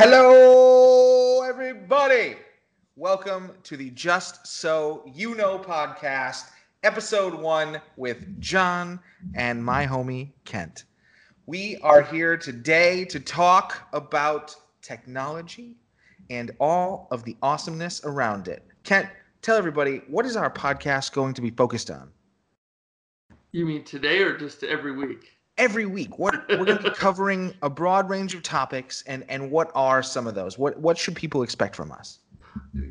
Hello, everybody. Welcome to the Just So You Know podcast, episode one with John and my homie Kent. We are here today to talk about technology and all of the awesomeness around it. Kent, tell everybody what is our podcast going to be focused on? You mean today or just every week? Every week what we're going to be covering a broad range of topics and and what are some of those? What what should people expect from us?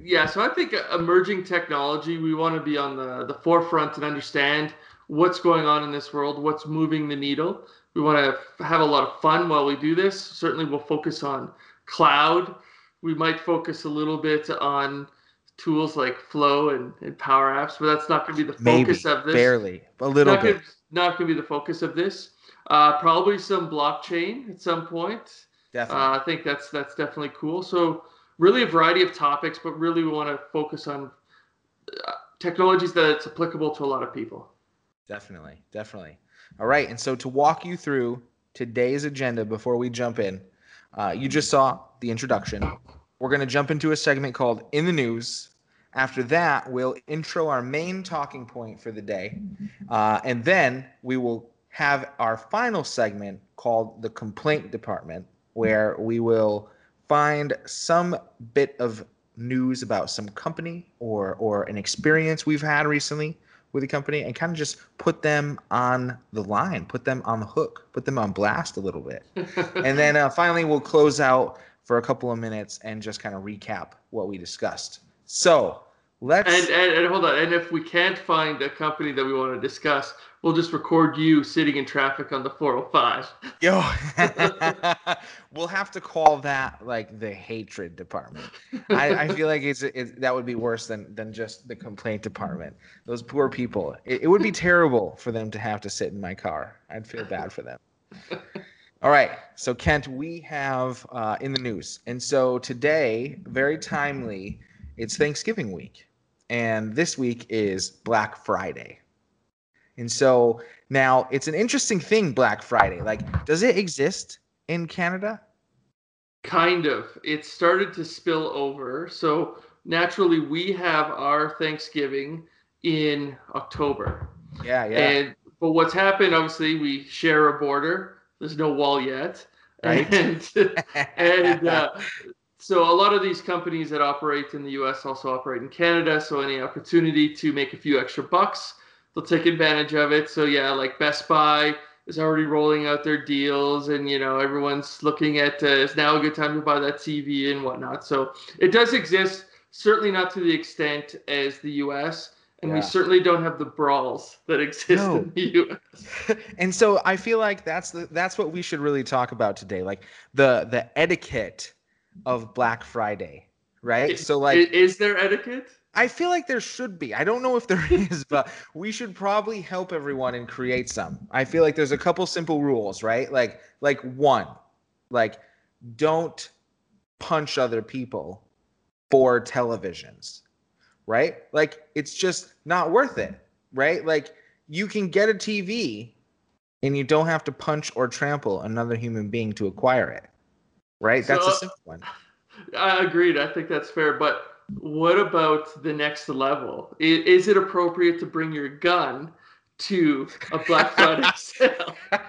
Yeah so i think uh, emerging technology we want to be on the the forefront and understand what's going on in this world what's moving the needle. We want to have a lot of fun while we do this. Certainly we'll focus on cloud. We might focus a little bit on tools like flow and, and power apps but that's not going to be the focus Maybe, of this. barely a little not bit. gonna, not going to be the focus of this uh, probably some blockchain at some point. Definitely. Uh, I think that's that's definitely cool. So really a variety of topics, but really we want to focus on uh, technologies that it's applicable to a lot of people. Definitely, definitely. All right, and so to walk you through today's agenda before we jump in, uh, you just saw the introduction. We're going to jump into a segment called In the News. After that, we'll intro our main talking point for the day, uh, and then we will have our final segment called the complaint department, where we will find some bit of news about some company or or an experience we've had recently with a company and kind of just put them on the line, put them on the hook, put them on blast a little bit. and then uh, finally, we'll close out for a couple of minutes and just kind of recap what we discussed. So let's. And, and, and hold on. And if we can't find a company that we want to discuss, we'll just record you sitting in traffic on the 405. Yo, we'll have to call that like the hatred department. I, I feel like it's, it, that would be worse than than just the complaint department. Those poor people. It, it would be terrible for them to have to sit in my car. I'd feel bad for them. All right, so Kent, we have uh, in the news, and so today, very timely, it's Thanksgiving week, and this week is Black Friday. And so now it's an interesting thing, Black Friday. Like, does it exist in Canada? Kind of. It started to spill over. So naturally, we have our Thanksgiving in October. Yeah, yeah. And but what's happened? Obviously, we share a border. There's no wall yet, right? And, and uh, so a lot of these companies that operate in the U.S. also operate in Canada. So any opportunity to make a few extra bucks they'll take advantage of it. So yeah, like Best Buy is already rolling out their deals, and you know everyone's looking at uh, is now a good time to buy that TV and whatnot. So it does exist, certainly not to the extent as the U.S. And yeah. we certainly don't have the brawls that exist no. in the U.S. and so I feel like that's the that's what we should really talk about today, like the the etiquette of Black Friday, right? so like, is there etiquette? I feel like there should be. I don't know if there is, but we should probably help everyone and create some. I feel like there's a couple simple rules, right? Like like one, like don't punch other people for televisions. Right? Like it's just not worth it, right? Like you can get a TV and you don't have to punch or trample another human being to acquire it. Right? That's a simple one. I agreed. I think that's fair, but what about the next level? Is, is it appropriate to bring your gun to a Black Friday sale?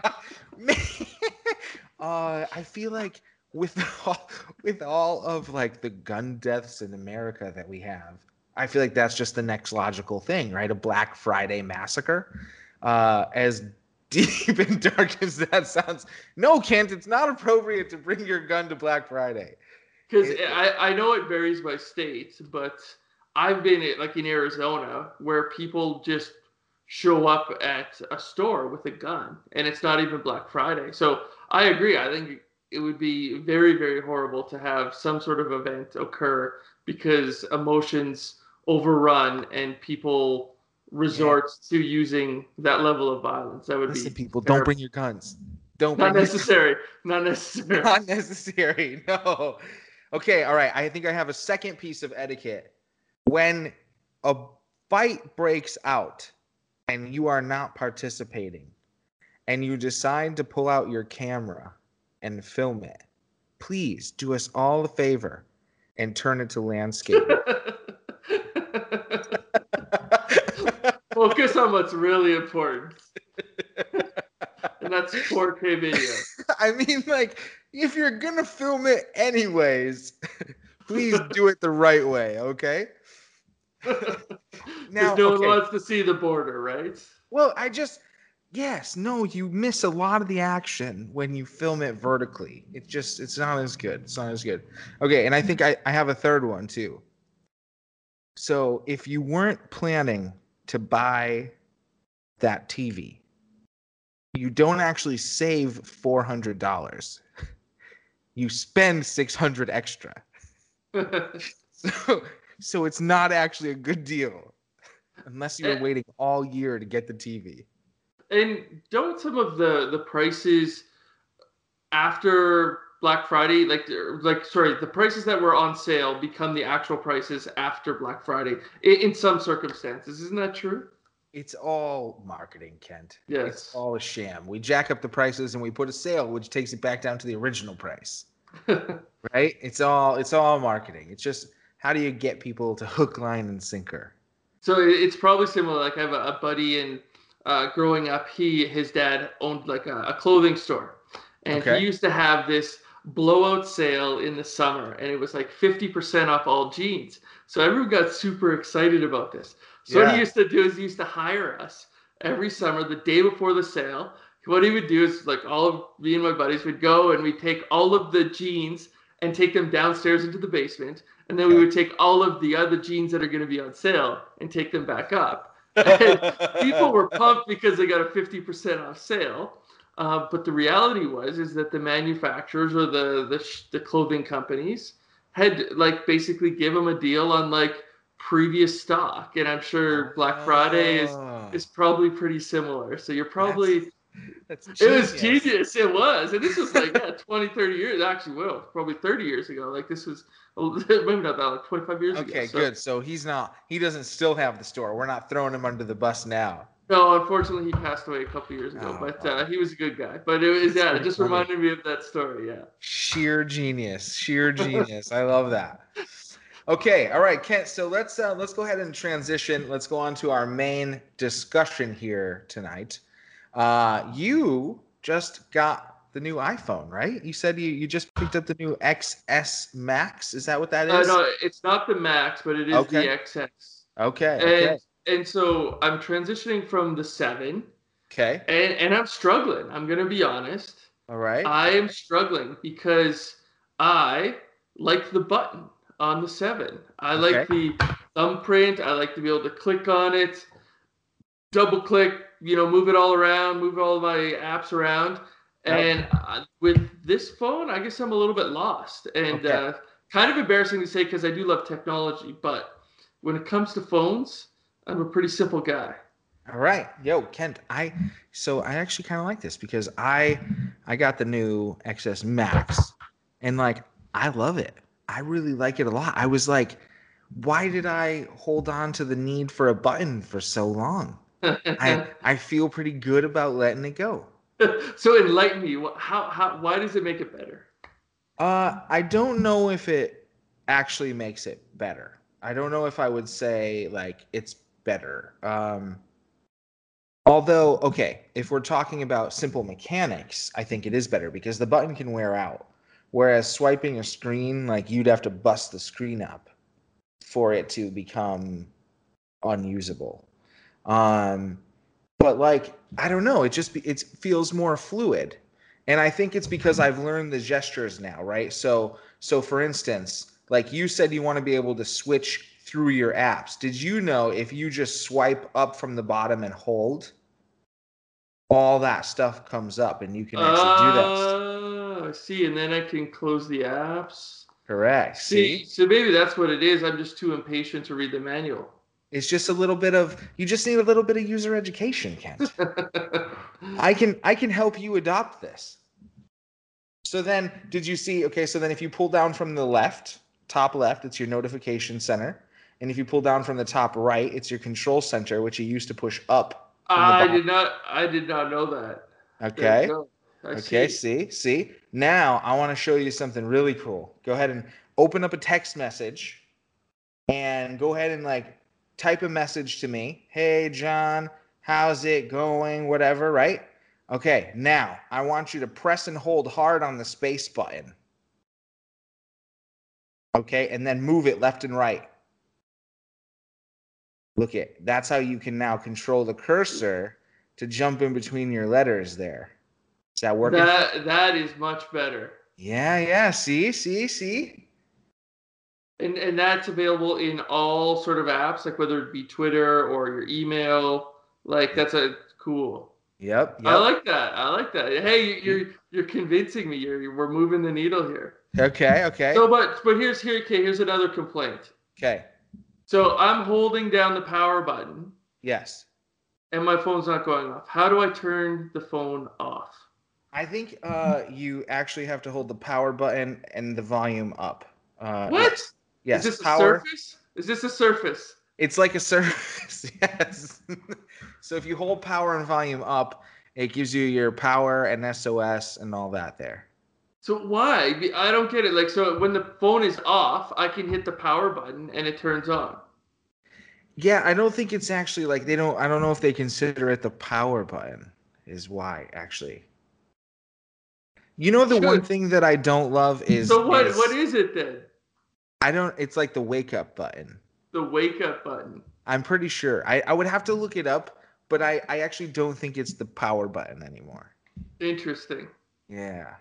uh, I feel like with all, with all of like the gun deaths in America that we have, I feel like that's just the next logical thing, right? A Black Friday massacre. Uh, as deep and dark as that sounds, no, Kent, it's not appropriate to bring your gun to Black Friday because I, I know it varies by state, but I've been at, like in Arizona where people just show up at a store with a gun and it's not even Black Friday. So I agree. I think it would be very, very horrible to have some sort of event occur because emotions overrun and people resort yeah. to using that level of violence. That would Listen, be people. Terrible. Don't bring your guns. Don't. Not necessary. Not necessary. Not necessary. No. Okay, all right. I think I have a second piece of etiquette. When a fight breaks out and you are not participating and you decide to pull out your camera and film it, please do us all a favor and turn it to landscape. Focus on what's really important. and that's 4K video. I mean, like, if you're gonna film it anyways, please do it the right way, okay? now, no okay. one wants to see the border, right? Well, I just yes, no, you miss a lot of the action when you film it vertically. It just it's not as good. It's not as good. Okay, and I think I, I have a third one too. So if you weren't planning to buy that TV, you don't actually save four hundred dollars. You spend six hundred extra. so so it's not actually a good deal unless you're waiting all year to get the TV. And don't some of the the prices after Black Friday, like like sorry, the prices that were on sale become the actual prices after Black Friday in, in some circumstances. Isn't that true? It's all marketing, Kent. Yes. It's all a sham. We jack up the prices and we put a sale, which takes it back down to the original price. right? It's all it's all marketing. It's just how do you get people to hook, line, and sinker? So it's probably similar. Like I have a, a buddy, and uh, growing up, he his dad owned like a, a clothing store, and okay. he used to have this blowout sale in the summer, and it was like fifty percent off all jeans. So everyone got super excited about this. So yeah. what he used to do is he used to hire us every summer, the day before the sale. What he would do is like all of me and my buddies would go and we'd take all of the jeans and take them downstairs into the basement and then we would take all of the other jeans that are going to be on sale and take them back up. And people were pumped because they got a 50% off sale. Uh, but the reality was is that the manufacturers or the, the the clothing companies had like basically give them a deal on like previous stock, and I'm sure Black Friday is ah. is probably pretty similar. So you're probably that's it was genius. It was. And this was like, yeah, 20, 30 years. Actually, well, probably 30 years ago. Like, this was maybe not that, like 25 years okay, ago. Okay, so. good. So he's not, he doesn't still have the store. We're not throwing him under the bus now. No, unfortunately, he passed away a couple years ago, oh, but uh, he was a good guy. But it was, yeah, it just funny. reminded me of that story. Yeah. Sheer genius. Sheer genius. I love that. Okay, all right, Kent. So let's uh, let's go ahead and transition. Let's go on to our main discussion here tonight. Uh, you just got the new iPhone, right? You said you, you just picked up the new XS Max. Is that what that uh. Uh, no, it's not the Max, but it is okay. the XS. Okay. And okay. And so I'm transitioning from the seven. Okay. And and I'm struggling. I'm gonna be honest. All right. I am struggling because I like the button on the seven. I okay. like the thumbprint. I like to be able to click on it, double click, you know, move it all around, move all my apps around. And uh, with this phone, I guess I'm a little bit lost and okay. uh, kind of embarrassing to say because I do love technology. But when it comes to phones, I'm a pretty simple guy. All right, yo, Kent. I so I actually kind of like this because I I got the new XS Max, and like I love it. I really like it a lot. I was like, why did I hold on to the need for a button for so long? I I feel pretty good about letting it go. so enlighten me. How how why does it make it better? Uh, I don't know if it actually makes it better. I don't know if I would say like it's better. Um, although, okay, if we're talking about simple mechanics, I think it is better because the button can wear out. Whereas swiping a screen, like you'd have to bust the screen up for it to become unusable. Um, but like I don't know, it just it feels more fluid, and I think it's because I've learned the gestures now, right? So so for instance, like you said, you want to be able to switch through your apps. Did you know if you just swipe up from the bottom and hold, all that stuff comes up, and you can actually uh, do that. Oh, I see, and then I can close the apps. Correct. See, see, so maybe that's what it is. I'm just too impatient to read the manual. It's just a little bit of you just need a little bit of user education, Kent. I can I can help you adopt this. So then did you see okay, so then if you pull down from the left, top left, it's your notification center. And if you pull down from the top right, it's your control center, which you used to push up. I did not I did not know that. Okay. Okay, see. see, see. Now I want to show you something really cool. Go ahead and open up a text message and go ahead and like type a message to me. Hey, John, how's it going? Whatever, right? Okay, now I want you to press and hold hard on the space button. Okay, and then move it left and right. Look at that's how you can now control the cursor to jump in between your letters there. Is that working? That that is much better. Yeah, yeah. See, see, see. And and that's available in all sort of apps, like whether it be Twitter or your email. Like that's a cool. Yep. I like that. I like that. Hey, you're mm. you're convincing me. You're we're moving the needle here. okay, okay, So, but but here's here okay. Here's another complaint. okay. So I'm holding down the power button Yes. and my phone's not going off. How do I turn the phone off? I think uh, you actually have to hold the power button and the volume up. Uh, What? Yes. Is this power. a surface? Is this a surface? It's like a surface. yes. so if you hold power and volume up, it gives you your power and SOS and all that there. So why? I don't get it. Like so when the phone is off, I can hit the power button and it turns on. Yeah, I don't think it's actually like they don't. I don't know if they consider it the power button. Is why actually. You know the one thing that I don't love is so what is- what is it then? I don't. It's like the wake up button. The wake up button. I'm pretty sure. I I would have to look it up, but I I actually don't think it's the power button anymore. Interesting. Yeah.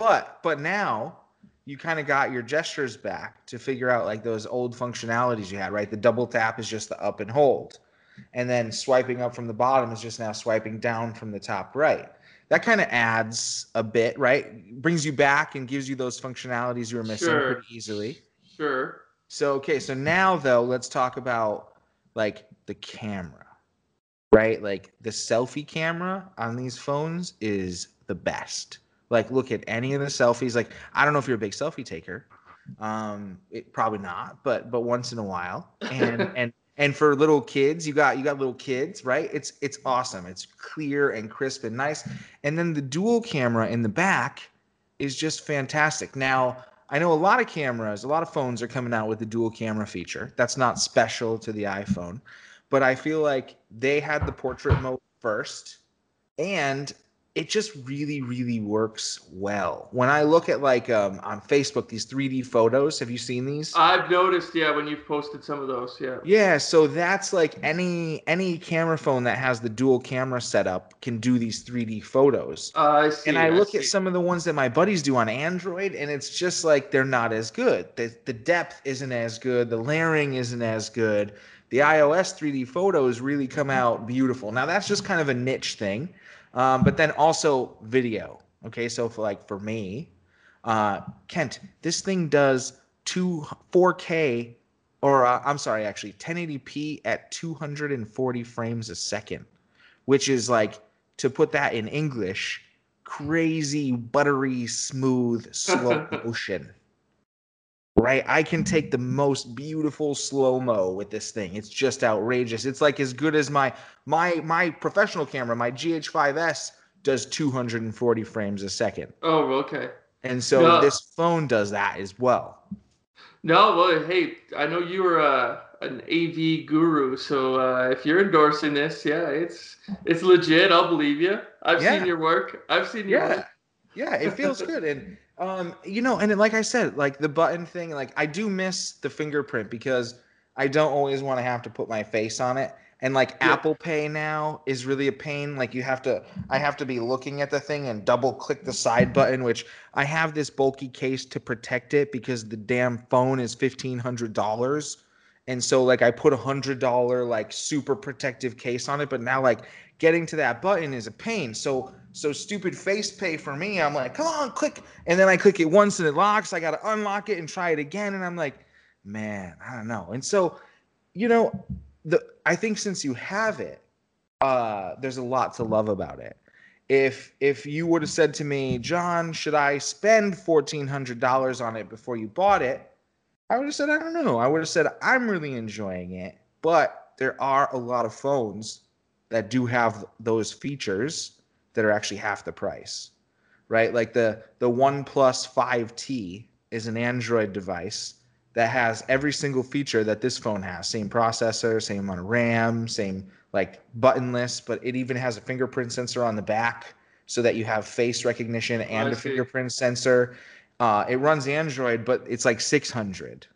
But but now you kind of got your gestures back to figure out like those old functionalities you had, right? The double tap is just the up and hold. And then swiping up from the bottom is just now swiping down from the top right. That kind of adds a bit, right? Brings you back and gives you those functionalities you were missing Sure. pretty easily. Sure. So okay, so now though, let's talk about like the camera. Right? Like the selfie camera on these phones is the best. Like look at any of the selfies. Like I don't know if you're a big selfie taker. Um it, probably not, but but once in a while. And and and for little kids, you got you got little kids, right? It's it's awesome. It's clear and crisp and nice. And then the dual camera in the back is just fantastic. Now, I know a lot of cameras, a lot of phones are coming out with the dual camera feature. That's not special to the iPhone, but I feel like they had the portrait mode first and it just really really works well. When I look at like um, on Facebook these 3D photos, have you seen these? I've noticed, yeah, when you've posted some of those, yeah. Yeah, so that's like any any camera phone that has the dual camera setup can do these 3D photos. Uh, I see. And I look at some of the ones that my buddies do on Android, and it's just like they're not as good. The, the depth isn't as good. The layering isn't as good. The iOS 3D photos really come out beautiful. Now that's just kind of a niche thing, um, but then also video. Okay, so for like for me, uh, Kent, this thing does two 4K, or uh, I'm sorry, actually 1080p at 240 frames a second, which is like to put that in English, crazy, buttery, smooth, slow motion. Right? I can take the most beautiful slow mo with this thing. It's just outrageous. It's like as good as my my my professional camera, my GH5S does 240 frames a second. Oh, okay. And so No. this phone does that as well. No, well, hey, I know you were uh, an AV guru, so uh, if you're endorsing this, yeah, it's it's legit. I'll believe you. I've Yeah. seen your work. I've seen your Yeah. work. Yeah, it feels good. And um, you know, and like I said, like the button thing, like I do miss the fingerprint because I don't always want to have to put my face on it. And like Yeah. Apple Pay now is really a pain. Like you have to I have to be looking at the thing and double click the side button, which I have this bulky case to protect it because the damn phone is fifteen hundred dollars. And so like I put a hundred dollar like super protective case on it, but now like getting to that button is a pain. So so stupid face pay for me. I'm like, come on, click, and then I click it once and it locks. I got to unlock it and try it again, and I'm like, man, I don't know. And so, you know, the I think since you have it, uh, there's a lot to love about it. If if you would have said to me, John, should I spend fourteen hundred dollars on it before you bought it? I would have said, I don't know. I would have said, I'm really enjoying it, but there are a lot of phones that do have those features that are actually half the price, right? Like the the OnePlus 5T is an Android device that has every single feature that this phone has. Same processor same amount of ram same like buttonless but it even has a fingerprint sensor on the back so that you have face recognition and I a see. fingerprint sensor. Uh, it runs android but it's like 600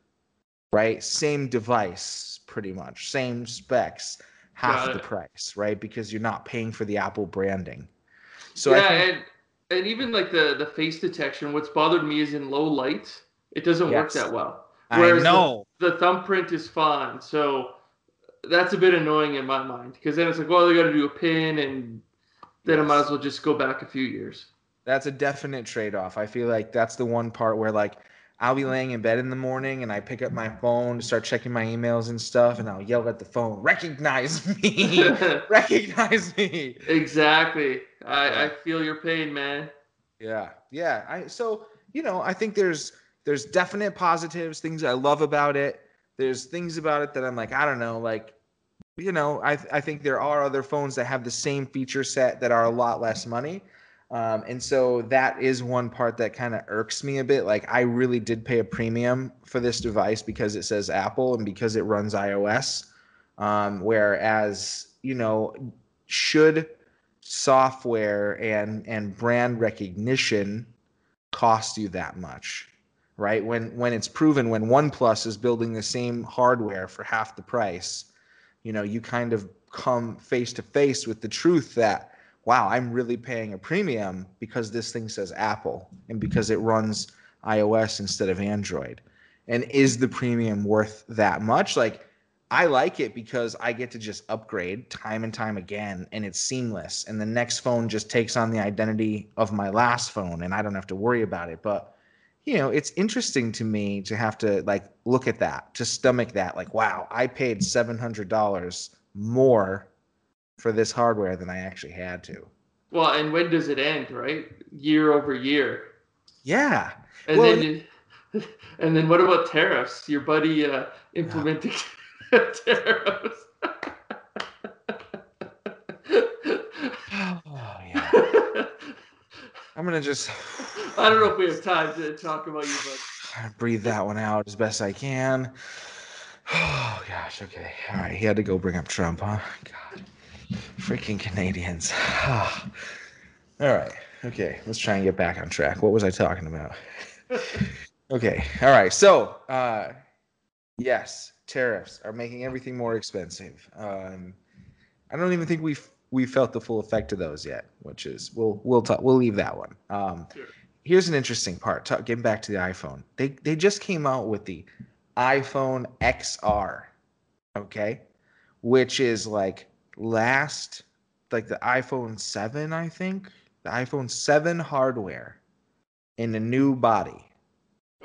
right? Same device pretty much. Same specs half the price right? Because you're not paying for the apple branding so yeah, I think, and and even like the the face detection, what's bothered me is in low light, it doesn't work that well. I whereas the- know The, thumbprint is fine, so that's a bit annoying in my mind because then it's like, well, they got to do a pin, and then I might as well just go back a few years. That's a definite trade off. I feel like that's the one part where like I'll be laying in bed in the morning and I pick up my phone to start checking my emails and stuff and I'll yell at the phone, recognize me, recognize me. exactly. I, I feel your pain, man. Yeah. Yeah. I so you know, I think there's there's definite positives, things I love about it. There's things about it that I'm like, I don't know, like you know, I I think there are other phones that have the same feature set that are a lot less money. Um, and so that is one part that kind of irks me a bit. Like I really did pay a premium for this device because it says Apple and because it runs iOS. Um, whereas, you know, should software and and brand recognition cost you that much right when when it's proven when oneplus is building the same hardware for half the price you know you kind of come face to face with the truth that wow i'm really paying a premium because this thing says apple and because it runs ios instead of android and is the premium worth that much like I like it because I get to just upgrade time and time again and it's seamless. And the next phone just takes on the identity of my last phone and I don't have to worry about it. But, you know, it's interesting to me to have to like look at that, to stomach that. Like, wow, I paid $700 more for this hardware than I actually had to. Well, and when does it end, right? Year over year. Yeah. And Well, then you, and then what about tariffs? Your buddy uh, implementing tariffs. Oh, yeah. I'm going to just I don't know if we have time to talk about you, but I breathe that one out as best I can. Oh gosh, okay. All right, he had to go bring up Trump, huh? God. Freaking Canadians. All right. Okay, let's try and get back on track. What was I talking about? Okay. All right. So, uh yes, tariffs are making everything more expensive. Um I don't even think we've we felt the full effect of those yet, which is we'll we'll talk we'll leave that one. Um Sure. here's an interesting part. Ta- getting back to the iPhone, they they just came out with the iPhone XR, okay, which is like last like the iPhone seven, I think, the iPhone seven hardware in a new body.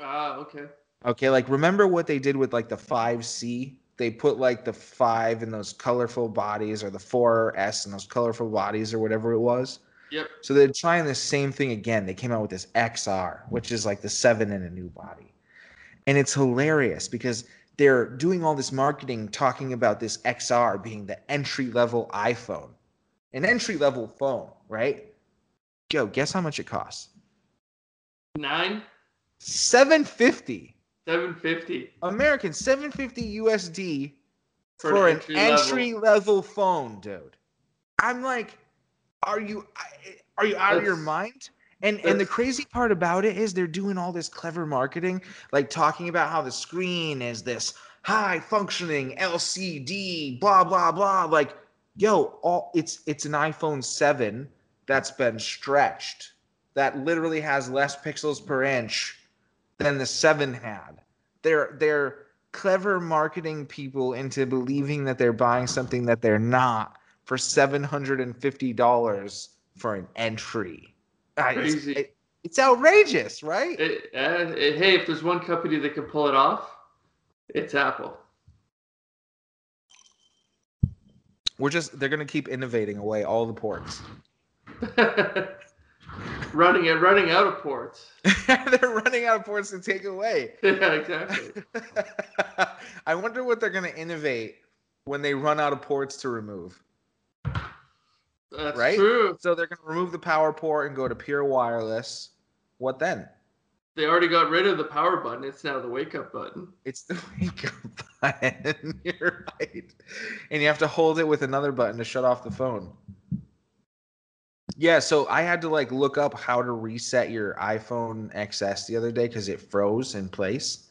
ah, okay. Okay, like remember what they did with like the 5C? They put like the 5 in those colorful bodies or the 4S in those colorful bodies or whatever it was. Yep. So they're trying the same thing again. They came out with this XR, which is like the 7 in a new body. And it's hilarious because they're doing all this marketing talking about this XR being the entry level iPhone. An entry level phone, right? Joe, guess how much it costs? Nine, 750. seven fifty American 750 USD For for, an an entry level. entry level phone, dude. I'm like, are you are you out of your mind? And and the crazy part about it is they're doing all this clever marketing, like talking about how the screen is this high functioning LCD, blah blah blah. Like, yo, all it's it's an iPhone 7 that's been stretched that literally has less pixels per inch than the 7 had. They're they're clever marketing people into believing that they're buying something that they're not for $750 for an entry. It's- it- it's outrageous, right? It, uh, it- hey, if there's one company that can pull it off, it's Apple. We're just they're gonna keep innovating away all the ports. running it, running out of ports. they're running out of ports to take away. yeah, exactly. I wonder what they're gonna innovate when they run out of ports to remove. That's right? true. So they're going to remove the power port and go to pure wireless. What then? They already got rid of the power button. It's now the wake up button. It's the wake up button. You're right. And you have to hold it with another button to shut off the phone. Yeah, so I had to like look up how to reset your iPhone XS the other day because it froze in place.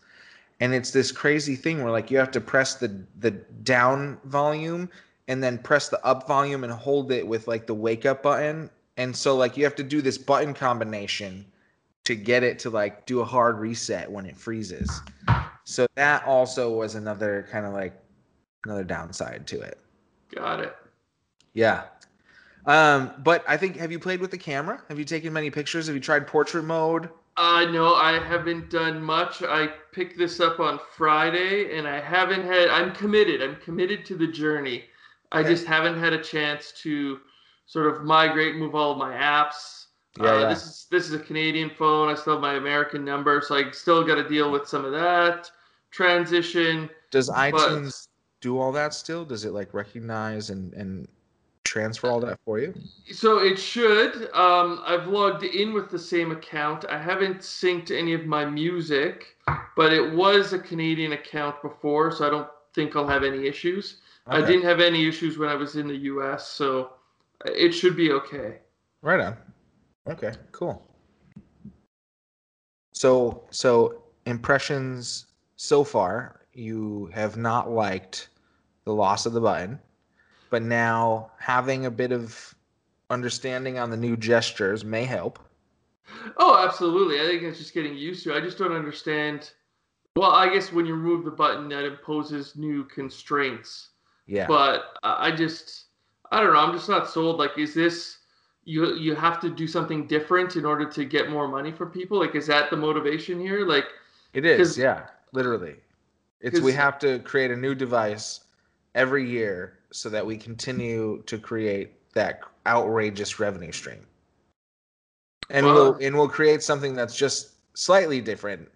And it's this crazy thing where like you have to press the the down volume and then press the up volume and hold it with like the wake up button. And so like you have to do this button combination to get it to like do a hard reset when it freezes. So that also was another kind of like another downside to it. Got it. Yeah. Um, but I think have you played with the camera? Have you taken many pictures? Have you tried portrait mode? Uh, no, I haven't done much. I picked this up on Friday, and I haven't had. I'm committed. I'm committed to the journey. I just haven't had a chance to sort of migrate, move all of my apps. Yeah, uh, yeah. This is this is a Canadian phone. I still have my American number, so I still got to deal with some of that transition. Does iTunes do all that still? Does it like recognize and and transfer all that for you? So it should. Um, I've logged in with the same account. I haven't synced any of my music, but it was a Canadian account before, so I don't think I'll have any issues. I didn't have any issues when I was in the US, so it should be okay. Right on. Okay, cool. So so impressions so far, you have not liked the loss of the button, but now having a bit of understanding on the new gestures may help. Oh, absolutely. I think it's just getting used to. it. I just don't understand. Well, I guess when you remove the button, that imposes new constraints. Yeah. but I just I don't know. I'm just not sold. Like, is this you you have to do something different in order to get more money from people? Like, is that the motivation here? Like, it is. yeah, literally. It's we have to create a new device every year so that we continue to create that outrageous revenue stream. And we'll and we'll create something that's just slightly different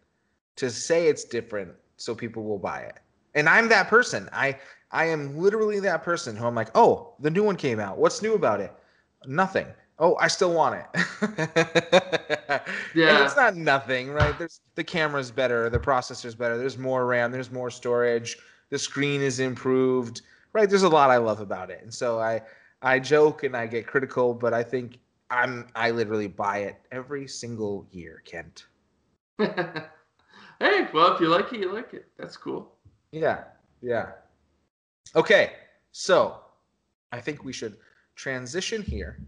to say it's different so people will buy it. And I'm that person. I I am literally that person who I'm like, "Oh, the new one came out. What's new about it?" Nothing. Oh, I still want it. And Yeah. it's not nothing, right? There's the camera's better, the processor's better, there's more RAM, there's more storage, the screen is improved, right? There's a lot I love about it. And so I I joke and I get critical, but I think I'm I literally buy it every single year, Kent. hey, well, if you like it, you like it. That's cool. Yeah. Yeah. Okay. So, I think we should transition here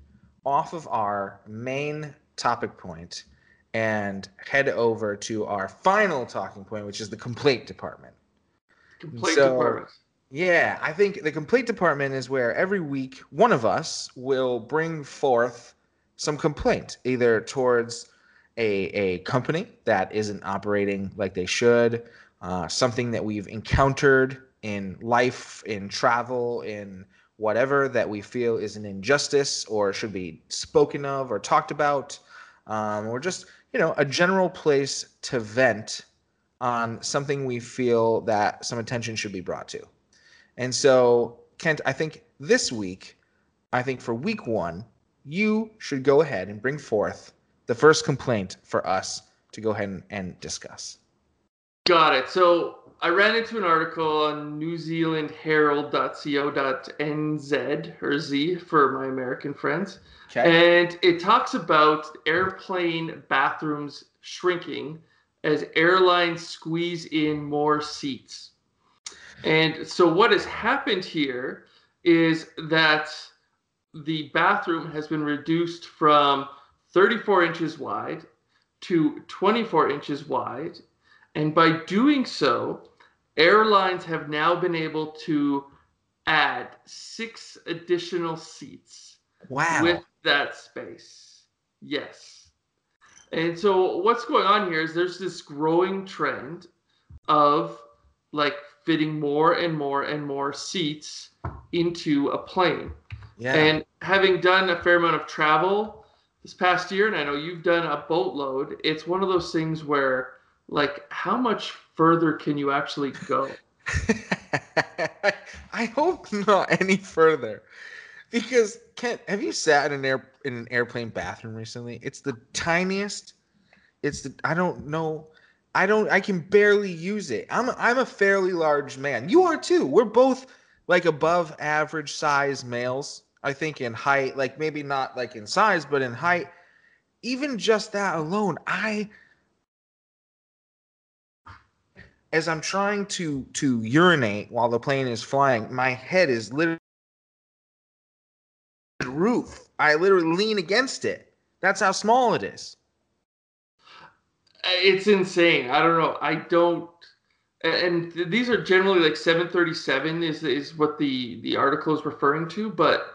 off of our main topic point and head over to our final talking point, which is the complaint department. Complete So- department. Yeah, I think the complaint department is where every week one of us will bring forth some complaint, either towards a, a company that isn't operating like they should, uh, something that we've encountered in life, in travel, in whatever that we feel is an injustice or should be spoken of or talked about, um, or just you know a general place to vent on something we feel that some attention should be brought to. And so, Kent, I think this week, I think for week one, you should go ahead and bring forth the first complaint for us to go ahead and, and discuss. Got it. So I ran into an article on newzealandherald.co.nz or Z for my American friends. And it talks about airplane bathrooms shrinking as airlines squeeze in more seats. And so, what has happened here is that the bathroom has been reduced from 34 inches wide to 24 inches wide. And by doing so, airlines have now been able to add six additional seats Wow. with that space. Yes. And so what's going on here is there's this growing trend of like fitting more and more and more seats into a plane. yeah. And having done a fair amount of travel this past year, and I know you've done a boatload, it's one of those things where like how much further can you actually go? I hope not any further. because Kent, have you sat in an air in an airplane bathroom recently? It's the tiniest. It's the I don't know. I don't. I can barely use it. I'm a, I'm a fairly large man. You are too. We're both like above average size males. I think in height, like maybe not like in size, but in height. Even just that alone, I as I'm trying to to urinate while the plane is flying, my head is literally roof. I literally lean against it. That's how small it is. Uh, it's insane. I don't know. I don't. And these are generally like 737 is is what the the article is referring to, but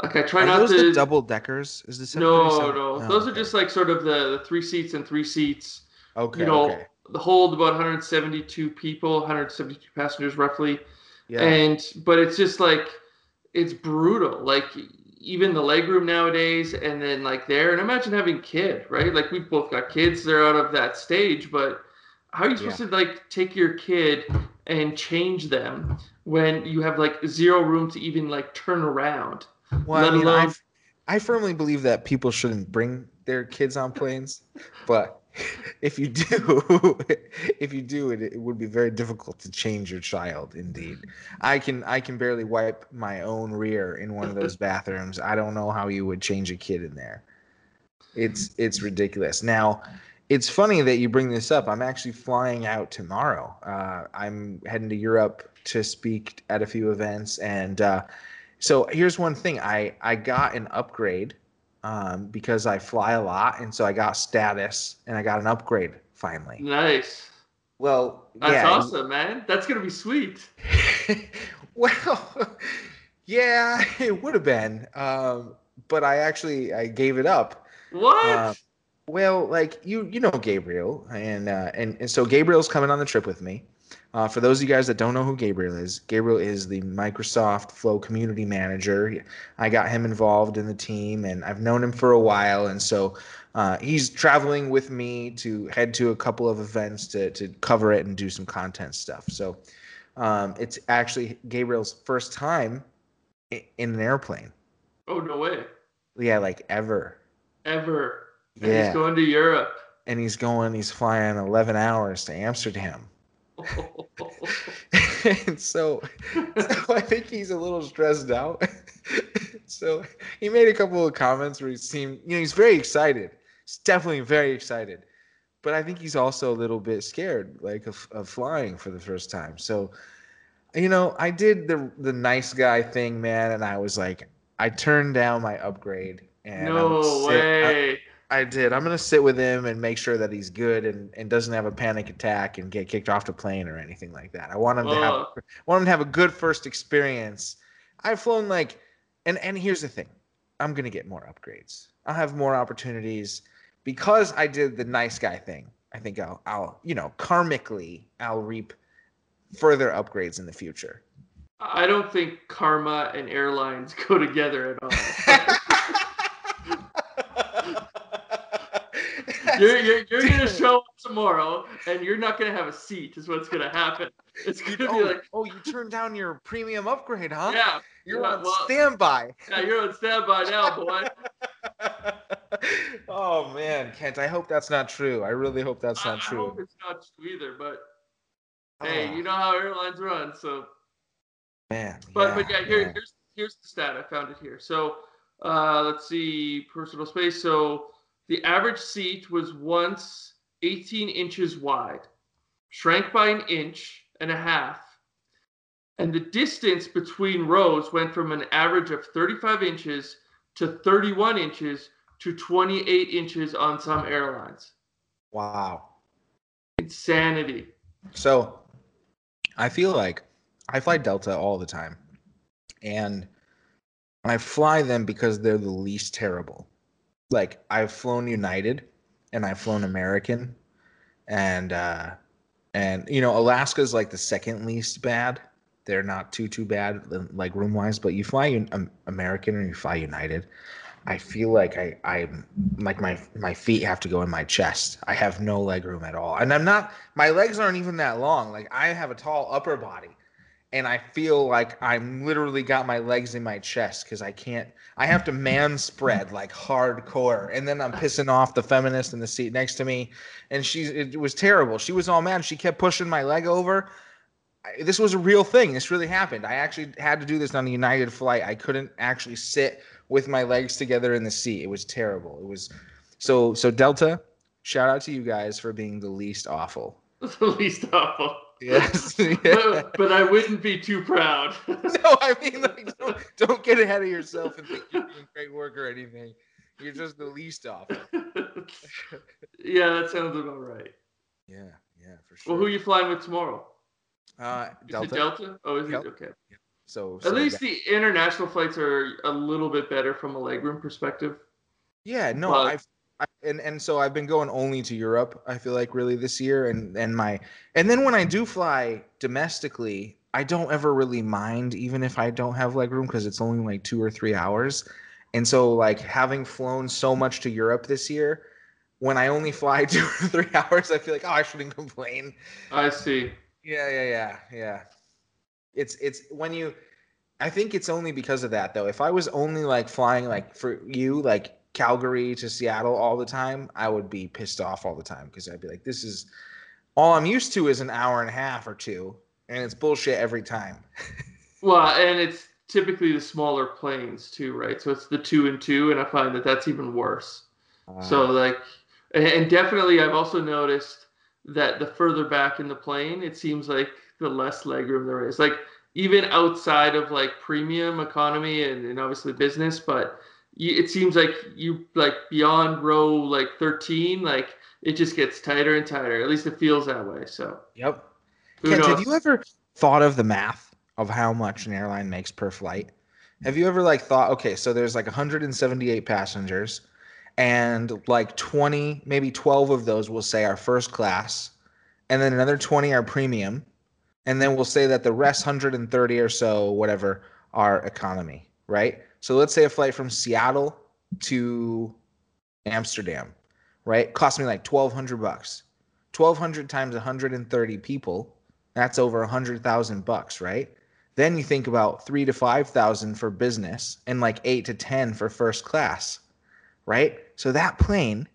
like I try Are not those to. the double deckers? Is this no, no. Oh, those are just like sort of the, the three seats and three seats. okay. you know, okay. Hold about 172 people, 172 passengers roughly. Yeah. And but it's just like it's brutal. Like even the legroom nowadays, and then like there, and imagine having kid, right? Like we've both got kids. They're out of that stage, but how are you supposed to like take your kid and change them when you have like zero room to even like turn around? well, I let mean, alone- I, I firmly believe that people shouldn't bring their kids on planes, but if you do, if you do it, it would be very difficult to change your child. Indeed, I can I can barely wipe my own rear in one of those bathrooms. I don't know how you would change a kid in there. It's it's ridiculous. Now, it's funny that you bring this up. I'm actually flying out tomorrow. Uh, I'm heading to Europe to speak at a few events, and uh, so here's one thing. I I got an upgrade um, because I fly a lot, and so I got status, and I got an upgrade finally. Nice. Well, That's yeah, awesome, man. That's gonna be sweet. well, yeah, it would have been, um, but I actually I gave it up. What? Uh, Well, like you, you know Gabriel, and uh, and and so Gabriel's coming on the trip with me. Uh, for those of you guys that don't know who Gabriel is, Gabriel is the Microsoft Flow community manager. I got him involved in the team, and I've known him for a while, and so uh, he's traveling with me to head to a couple of events to to cover it and do some content stuff. So um, it's actually Gabriel's first time in an airplane. oh no way. Yeah, like ever. Ever. And Yeah. he's going to Europe. and he's going he's flying 11 hours to amsterdam and so, so i think he's a little stressed out. So he made a couple of comments where he seemed you know he's very excited. He's definitely very excited. But i think he's also a little bit scared like of, of flying for the first time. So you know i did the the nice guy thing man and i was like i turned down my upgrade and no sit- I- way. I did. I'm gonna sit with him and make sure that he's good and, and doesn't have a panic attack and get kicked off the plane or anything like that. I want him to have I want him to have a good first experience. I've flown like and and here's the thing. I'm gonna get more upgrades. I'll have more opportunities because I did the nice guy thing. I think I'll I'll you know karmically I'll reap further upgrades in the future. I don't think karma and airlines go together at all. you're, you're, you're gonna show up tomorrow and you're not gonna have a seat is what's gonna happen. It's gonna oh, be like oh, you turned down your premium upgrade, huh? yeah, You're yeah, on well- standby. yeah, you're on standby now, boy. oh man, Kent, I hope that's not true. I really hope that's I, not I true. hope it's not true either, but hey, Ah, you know how airlines run, so man. But but yeah, here, man. here's here's the stat. I found it here. So uh, let's see, personal space. So the average seat was once 18 inches wide, shrank by an inch and a half, and the distance between rows went from an average of 35 inches to 31 inches to 28 inches on some airlines. Wow. Insanity. So I feel like I fly Delta all the time. And I fly them because they're the least terrible. Like I've flown United and I've flown American and uh and you know Alaska's like the second least bad. They're not too too bad like room wise, but you fly um, American or you fly United. I feel like I I'm like my my feet have to go in my chest. I have no leg room at all. And I'm not my legs aren't even that long. Like I have a tall upper body. And I feel like I'm literally got my legs in my chest because I can't. I have to man spread like hardcore, and then I'm pissing off the feminist in the seat next to me, and she it was terrible. She was all mad. She kept pushing my leg over. I, this was a real thing. This really happened. I actually had to do this on a United flight. I couldn't actually sit with my legs together in the seat. It was terrible. It was so so Delta. Shout out to you guys for being the least awful. the least awful. Yes. but, but I wouldn't be too proud. no, I mean, like, don't, don't get ahead of yourself and think you're doing great work or anything. You're just the least off. yeah, that sounds about right. Yeah, yeah, for sure. Well, who are you flying with tomorrow? Uh, Is Delta. it Delta? Oh, is it okay? So, At so least that- the international flights are a little bit better from a legroom perspective. yeah, no, but- I've. And and so I've been going only to Europe. I feel like really this year, and and my and then when I do fly domestically, I don't ever really mind, even if I don't have legroom, because it's only like two or three hours. And so like having flown so much to Europe this year, when I only fly two or three hours, I feel like oh I shouldn't complain. I see. Yeah, yeah, yeah, yeah. It's it's when you I think it's only because of that though. If I was only like flying like for you like Calgary to Seattle all the time, I would be pissed off all the time because I'd be like this is all I'm used to is an hour and a half or two and it's bullshit every time. Well, and it's typically the smaller planes too, right? So it's the two and two, and I find that that's even worse. So Uh, like, and- and definitely, I've also noticed that the further back in the plane, it seems like the less legroom there is. Like even outside of like premium economy and, and obviously business, but you, it seems like you like beyond row like 13, like it just gets tighter and tighter. At least it feels that way. So Yep. Kent, have you ever thought of the math of how much an airline makes per flight? Have you ever like thought, okay, so there's like 178 passengers, and like 20, maybe 12 of those will say are first class, and then another 20 are premium, and then we'll say that the rest 130 or so, whatever, are economy, right? So let's say a flight from Seattle to Amsterdam, right? Cost me like 1200 bucks. 1200 times 130 people, that's over 100,000 bucks, right? Then you think about 3 to 5,000 for business and like 8 to 10 for first class, right? So that plane,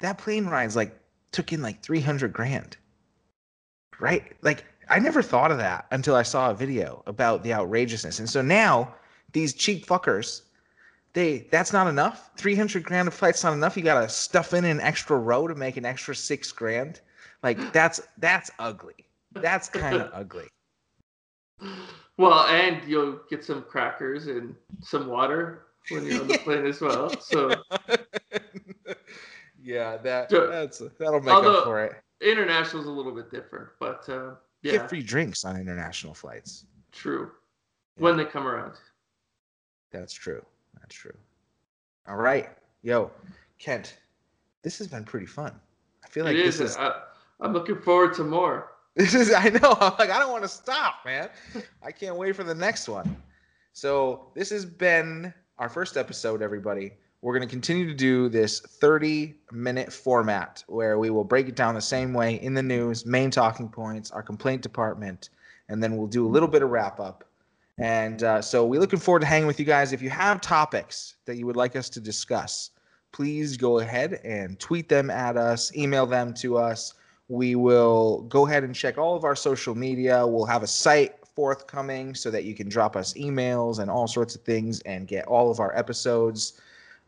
that plane ride's like took in like 300 grand. Right? Like I never thought of that until I saw a video about the outrageousness. And so now these cheap fuckers they that's not enough. Three hundred grand a flight's not enough. You gotta stuff in an extra row to make an extra six grand. Like that's that's ugly. That's kind of ugly. Well, and you'll get some crackers and some water when you're on the plane as well. So yeah, that So- that's that'll make up for it. international's a little bit different, but uh, yeah, Get free drinks on international flights. true. When they come around. That's true. That's true. All right, yo, Kent, this has been pretty fun. I feel like it is. this is I, I'm looking forward to more. This is I know. I'm like I don't want to stop, man. I can't wait for the next one. So this has been our first episode, everybody. We're going to continue to do this 30 minute format where we will break it down the same way in the news, main talking points, our complaint department, and then we'll do a little bit of wrap up. And uh, so we're looking forward to hanging with you guys. If you have topics that you would like us to discuss, please go ahead and tweet them at us, email them to us we will go ahead and check all of our social media. We'll have a site forthcoming so that you can drop us emails and all sorts of things and get all of our episodes.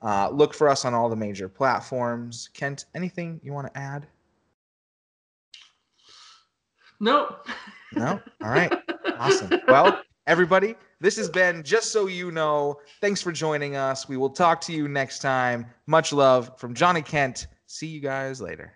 Uh, look for us on all the major platforms. Kent, anything you want to add? No. No? All right. Awesome. Well, everybody, this has been Just So You Know. Thanks for joining us. We will talk to you next time. Much love from Johnny Kent. See you guys later.